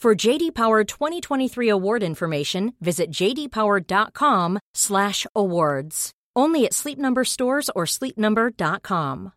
For JD Power 2023 award information, visit jdpower.com/awards. Only at Sleep Number stores or sleepnumber.com.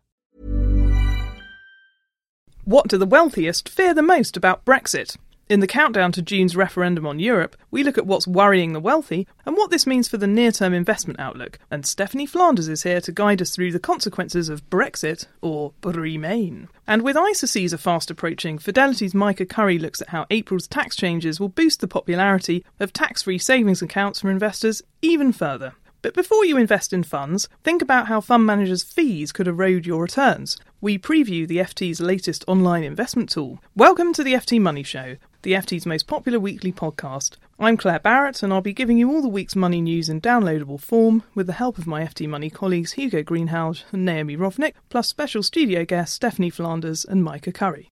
What do the wealthiest fear the most about Brexit? In the countdown to June's referendum on Europe, we look at what's worrying the wealthy and what this means for the near term investment outlook. And Stephanie Flanders is here to guide us through the consequences of Brexit or Remain. And with ISA Season fast approaching, Fidelity's Maike Currie looks at how April's tax changes will boost the popularity of tax free savings accounts for investors even further. But before you invest in funds, think about how fund managers' fees could erode your returns. We preview the FT's latest online investment tool. Welcome to the FT Money Show, the FT's most popular weekly podcast. I'm Claire Barrett, and I'll be giving you all the week's money news in downloadable form with the help of my FT Money colleagues Hugo Greenhalgh and Naomi Rovnick, plus special studio guests Stephanie Flanders and Maike Currie.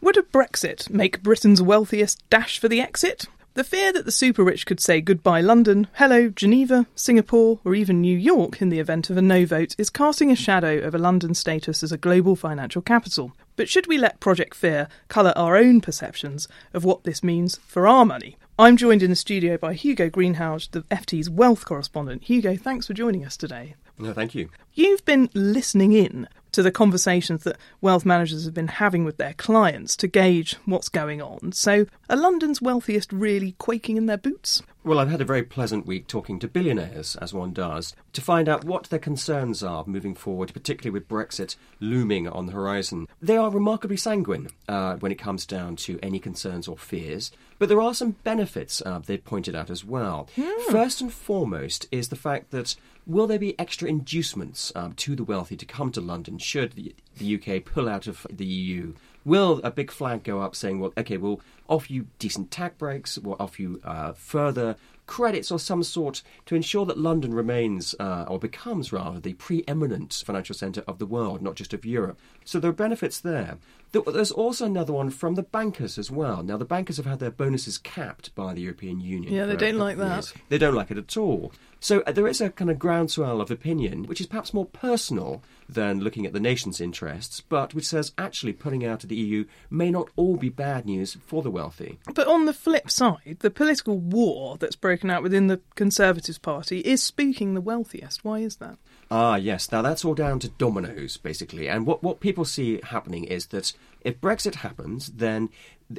Would a Brexit make Britain's wealthiest dash for the exit? The fear that the super rich could say goodbye London, hello Geneva, Singapore, or even New York in the event of a no vote is casting a shadow over London's status as a global financial capital. But should we let Project Fear colour our own perceptions of what this means for our money? I'm joined in the studio by Hugo Greenhalgh, the FT's wealth correspondent. Hugo, thanks for joining us today. No, thank you. You've been listening in to the conversations that wealth managers have been having with their clients to gauge what's going on. So, are London's wealthiest really quaking in their boots? Well, I've had a very pleasant week talking to billionaires, as one does, to find out what their concerns are moving forward, particularly with Brexit looming on the horizon. They are remarkably sanguine uh, when it comes down to any concerns or fears, but there are some benefits uh, they've pointed out as well. First and foremost is the fact that will there be extra inducements um, to the wealthy to come to London should the, the UK pull out of the EU? Will a big flag go up saying, well, okay, we'll offer you decent tax breaks, we'll offer you uh, further credits or some sort to ensure that London remains, uh, or becomes rather, the preeminent financial centre of the world, not just of Europe. So there are benefits there. There- There's also another one from the bankers as well. Now, the bankers have had their bonuses capped by the European Union. Yeah, they don't like that. They don't like it at all. So uh, there is a kind of groundswell of opinion, which is perhaps more personal than looking at the nation's interests, but which says actually pulling out of the EU may not all be bad news for the wealthy. But on the flip side, the political war that's broken out within the Conservative Party is spooking the wealthiest. Why is that? Ah, yes. Now that's all down to dominoes, basically. And what, what people see happening is that if Brexit happens, then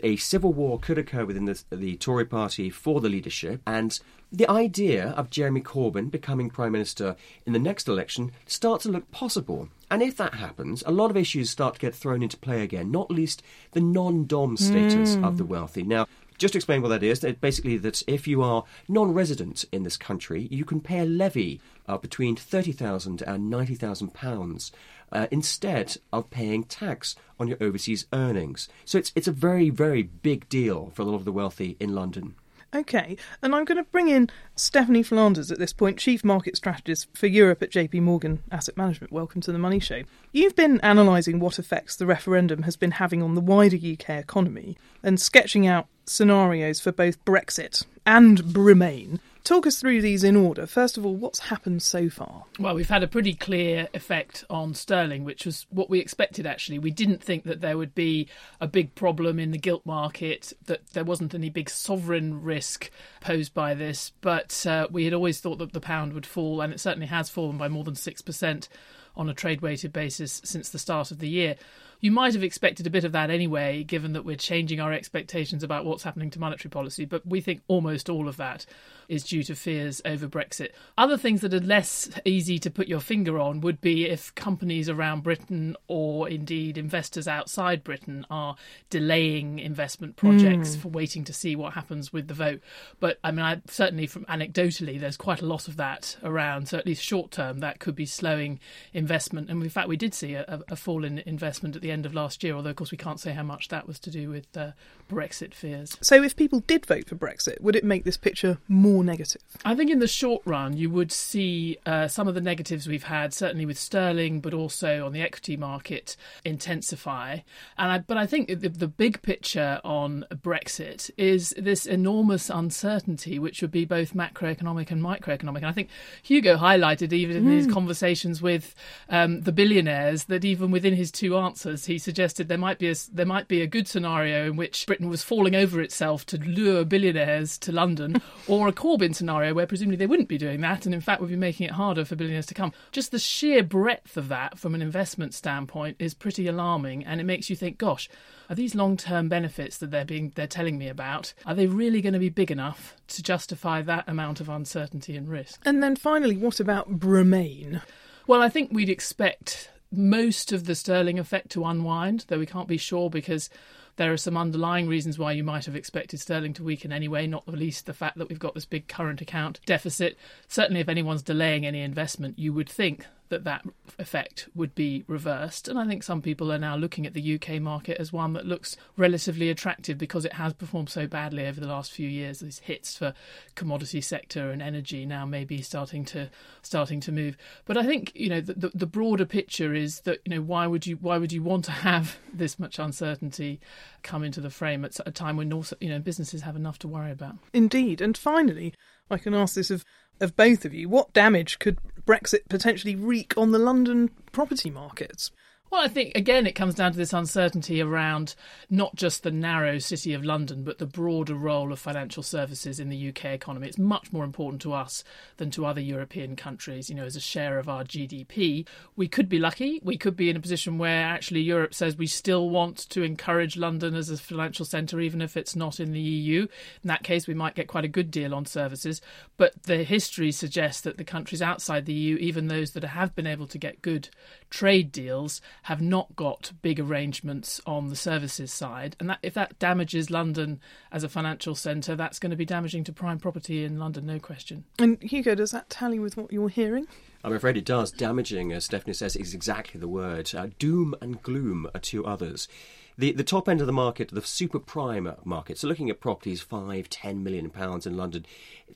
a civil war could occur within the, the Tory party for the leadership. And the idea of Jeremy Corbyn becoming Prime Minister in the next election starts to look possible. And if that happens, a lot of issues start to get thrown into play again, not least the non dom status of the wealthy. Now, just explain what that is, basically that if you are non-resident in this country, you can pay a levy uh, between thirty thousand and ninety thousand pounds uh, instead of paying tax on your overseas earnings. So it's it's a very very big deal for a lot of the wealthy in London. Okay, and I'm going to bring in Stephanie Flanders at this point, Chief Market Strategist for Europe at JP Morgan Asset Management. Welcome to the Money Show. You've been analysing what effects the referendum has been having on the wider UK economy and sketching out scenarios for both Brexit and Remain. Talk us through these in order. First of all, what's happened so far? Well, we've had a pretty clear effect on sterling, which was what we expected actually. We didn't think that there would be a big problem in the gilt market, that there wasn't any big sovereign risk posed by this, but uh, we had always thought that the pound would fall, and it certainly has fallen by more than 6% on a trade weighted basis since the start of the year. You might have expected a bit of that anyway, given that we're changing our expectations about what's happening to monetary policy. But we think almost all of that is due to fears over Brexit. Other things that are less easy to put your finger on would be if companies around Britain or indeed investors outside Britain are delaying investment projects mm. for waiting to see what happens with the vote. But I mean, I, certainly from anecdotally, there's quite a lot of that around. So at least short term, that could be slowing investment. And in fact, we did see a, a fall in investment at the end of last year, although of course we can't say how much that was to do with uh, Brexit fears. So if people did vote for Brexit, would it make this picture more negative? I think in the short run, you would see uh, some of the negatives we've had, certainly with sterling, but also on the equity market, intensify. And I, but I think the, the big picture on Brexit is this enormous uncertainty, which would be both macroeconomic and microeconomic. And I think Hugo highlighted even in mm. his conversations with um, the billionaires that even within his two answers, he suggested there might be a, there might be a good scenario in which Britain was falling over itself to lure billionaires to London, or a Corbyn scenario where presumably they wouldn't be doing that, and in fact would be making it harder for billionaires to come. Just the sheer breadth of that from an investment standpoint is pretty alarming, and it makes you think, gosh, are these long-term benefits that they're being they're telling me about are they really going to be big enough to justify that amount of uncertainty and risk? And then finally, what about Remain? Well, I think we'd expect most of the sterling effect to unwind, though we can't be sure because there are some underlying reasons why you might have expected sterling to weaken anyway, not the least the fact that we've got this big current account deficit. Certainly, if anyone's delaying any investment, you would think that that effect would be reversed. And I think some people are now looking at the UK market as one that looks relatively attractive because it has performed so badly over the last few years. These hits for commodity sector and energy now may be starting to starting to move. But I think you know the, the, the broader picture is that you know why would you why would you want to have this much uncertainty come into the frame at a time when also you know businesses have enough to worry about. Indeed, and finally, I can ask this of of both of you. What damage could Brexit potentially wreak on the London property markets? Well, I think again it comes down to this uncertainty around not just the narrow city of London, but the broader role of financial services in the UK economy. It's much more important to us than to other European countries. You know, as a share of our GDP, we could be lucky. We could be in a position where actually Europe says we still want to encourage London as a financial centre, even if it's not in the EU. In that case, we might get quite a good deal on services. But the history suggests that the countries outside the EU, even those that have been able to get good trade deals, have not got big arrangements on the services side, and that if that damages London as a financial centre, that's going to be damaging to prime property in London, no question. And Hugo, does that tally with what you're hearing? I'm afraid it does. Damaging, as Stephanie says, is exactly the word. Uh, doom and gloom are two others. The the top end of the market, the super prime market, so looking at properties five, ten million pounds in London,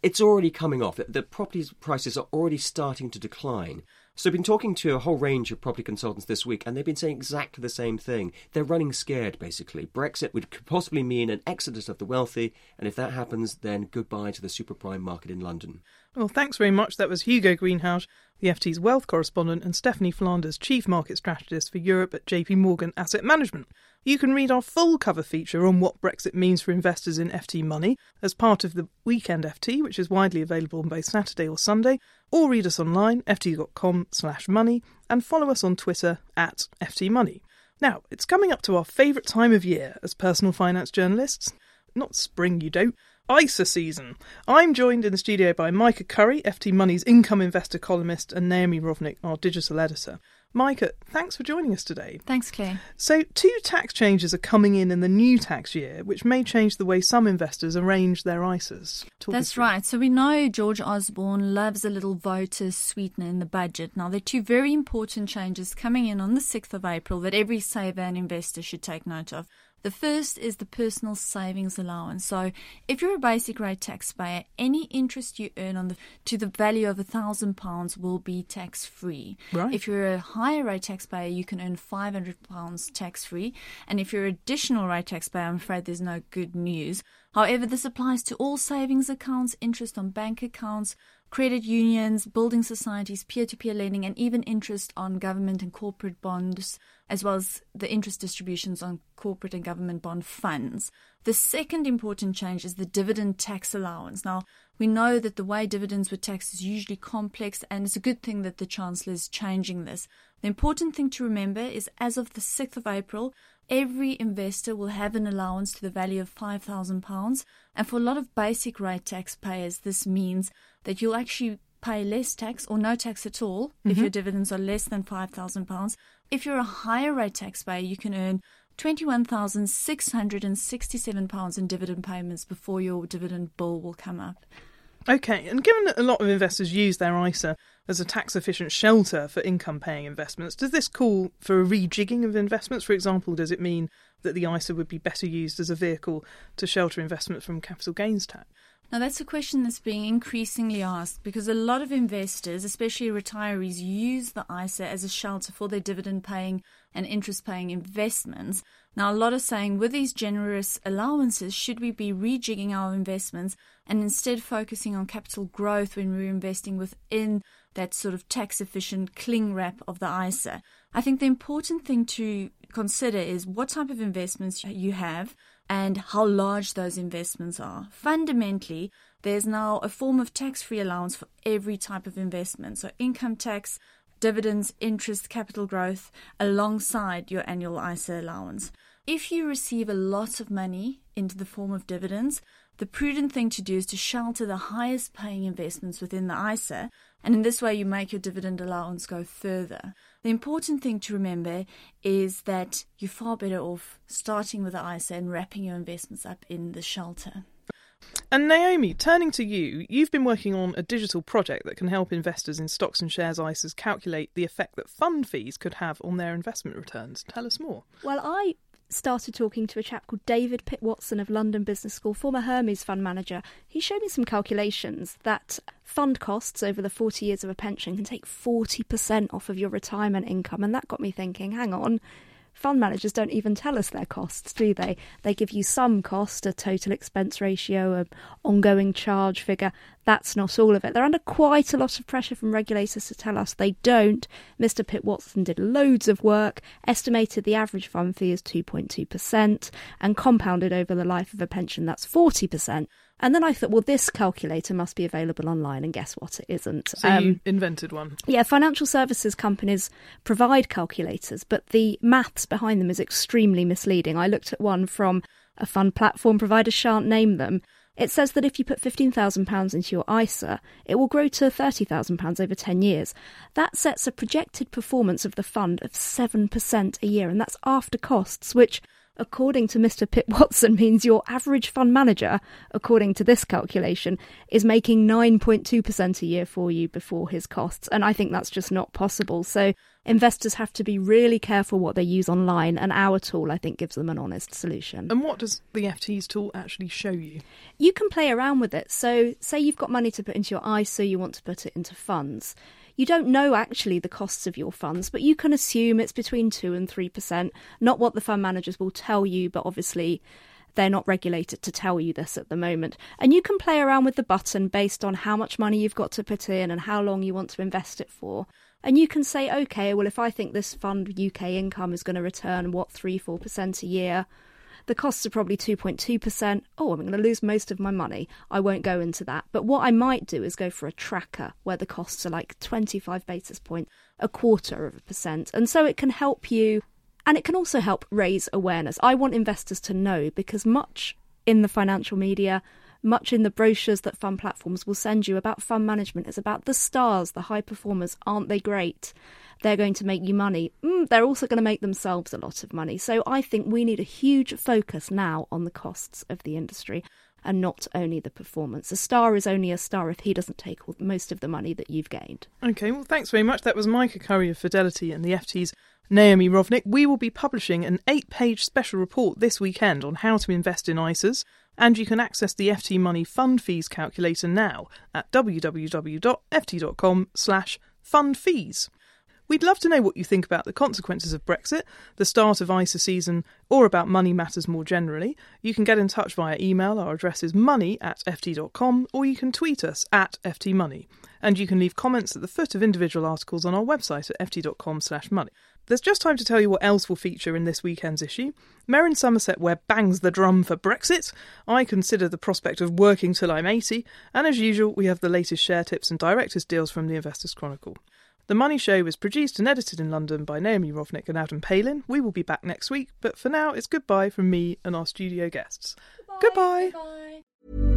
it's already coming off. The properties prices are already starting to decline. So I've been talking to a whole range of property consultants this week, and they've been saying exactly the same thing. They're running scared, basically. Brexit would possibly mean an exodus of the wealthy, and if that happens, then goodbye to the super prime market in London. Well, thanks very much. That was Hugo Greenhalgh, the FT's wealth correspondent, and Stephanie Flanders, chief market strategist for Europe at JP Morgan Asset Management. You can read our full cover feature on what Brexit means for investors in FT Money as part of the Weekend FT, which is widely available on both Saturday or Sunday, or read us online, ft.com slash money, and follow us on Twitter at ftmoney. Now, it's coming up to our favourite time of year as personal finance journalists. Not spring, you don't. ISA season. I'm joined in the studio by Maike Currie, FT Money's income investor columnist, and Naomi Rovnick, our digital editor. Maike, thanks for joining us today. Thanks, Claire. So, two tax changes are coming in in the new tax year, which may change the way some investors arrange their ISAs. Talk That's right. So, we know George Osborne loves a little voter sweetener in the budget. Now, there are two very important changes coming in on the 6th of April that every saver and investor should take note of. The first is the personal savings allowance. So, if you're a basic rate taxpayer, any interest you earn on the to the value of a thousand pounds will be tax free. Right. If you're a higher rate taxpayer, you can earn five hundred pounds tax free. And if you're an additional rate taxpayer, I'm afraid there's no good news. However, this applies to all savings accounts, interest on bank accounts, credit unions, building societies, peer to peer lending, and even interest on government and corporate bonds, as well as the interest distributions on corporate and government bond funds. The second important change is the dividend tax allowance. Now, we know that the way dividends were taxed is usually complex, and it's a good thing that the Chancellor is changing this. The important thing to remember is as of the 6th of April, every investor will have an allowance to the value of £5,000. And for a lot of basic rate taxpayers, this means that you'll actually pay less tax or no tax at all mm-hmm. if your dividends are less than £5,000. If you're a higher rate taxpayer, you can earn £21,667 in dividend payments before your dividend bill will come up. Okay, and given that a lot of investors use their ISA as a tax efficient shelter for income paying investments, does this call for a rejigging of investments? For example, does it mean that the ISA would be better used as a vehicle to shelter investment from capital gains tax? Now, that's a question that's being increasingly asked because a lot of investors, especially retirees, use the ISA as a shelter for their dividend paying and interest paying investments. Now, a lot are saying with these generous allowances, should we be rejigging our investments and instead focusing on capital growth when we're investing within that sort of tax efficient cling wrap of the ISA? I think the important thing to consider is what type of investments you have and how large those investments are. Fundamentally, there's now a form of tax free allowance for every type of investment. So, income tax, dividends, interest, capital growth, alongside your annual ISA allowance. If you receive a lot of money into the form of dividends, the prudent thing to do is to shelter the highest paying investments within the ISA, and in this way you make your dividend allowance go further. The important thing to remember is that you're far better off starting with the ISA and wrapping your investments up in the shelter. And Naomi, turning to you, you've been working on a digital project that can help investors in stocks and shares ISAs calculate the effect that fund fees could have on their investment returns. Tell us more. Well, I started talking to a chap called David Pitt Watson of London Business School, former Hermes fund manager. He showed me some calculations that fund costs over the 40 years of a pension can take 40% off of your retirement income. And that got me thinking hang on, fund managers don't even tell us their costs, do they? They give you some cost, a total expense ratio, an ongoing charge figure. That's not all of it. They're under quite a lot of pressure from regulators to tell us they don't. Mr. Pitt Watson did loads of work, estimated the average fund fee is 2.2%, and compounded over the life of a pension, that's 40%. And then I thought, well, this calculator must be available online, and guess what? It isn't. So um, you invented one. Yeah, financial services companies provide calculators, but the maths behind them is extremely misleading. I looked at one from a fund platform provider, shan't name them. It says that if you put £15,000 into your ISA, it will grow to £30,000 over 10 years. That sets a projected performance of the fund of 7% a year, and that's after costs, which according to Mr. Pitt Watson, means your average fund manager, according to this calculation, is making 9.2% a year for you before his costs. And I think that's just not possible. So investors have to be really careful what they use online, and our tool, I think, gives them an honest solution. And what does the FT's tool actually show you? You can play around with it. So, say you've got money to put into your ISA, you want to put it into funds. You don't know actually the costs of your funds, but you can assume it's between 2 and 3%, not what the fund managers will tell you, but obviously they're not regulated to tell you this at the moment. And you can play around with the button based on how much money you've got to put in and how long you want to invest it for. And you can say, okay, well, if I think this fund UK income is going to return, what, 3 4% a year, the costs are probably 2.2%. Oh, I'm going to lose most of my money. I won't go into that. But what I might do is go for a tracker where the costs are like 25 basis points, a quarter of a percent. And so it can help you and it can also help raise awareness. I want investors to know because much in the financial media, much in the brochures that fund platforms will send you about fund management is about the stars, the high performers. Aren't they great? they're going to make you money. Mm, they're also going to make themselves a lot of money. So I think we need a huge focus now on the costs of the industry and not only the performance. A star is only a star if he doesn't take most of the money that you've gained. Okay, well, thanks very much. That was Maike Currie of Fidelity and the FT's Naomi Rovnick. We will be publishing an eight page special report this weekend on how to invest in ISAs, and you can access the FT Money Fund Fees calculator now at www.ft.com slash fund fees. We'd love to know what you think about the consequences of Brexit, the start of ISA season, or about money matters more generally. You can get in touch via email. Our address is money at ft.com, or you can tweet us at ftmoney. And you can leave comments at the foot of individual articles on our website at ft.com slash money. There's just time to tell you what else will feature in this weekend's issue. Merryn Somerset Webb bangs the drum for Brexit. I consider the prospect of working till I'm 80. And as usual, we have the latest share tips and directors' deals from the Investors Chronicle. The Money Show was produced and edited in London by Naomi Rovnick and Adam Palin. We will be back next week, but for now, it's goodbye from me and our studio guests. Goodbye. Bye.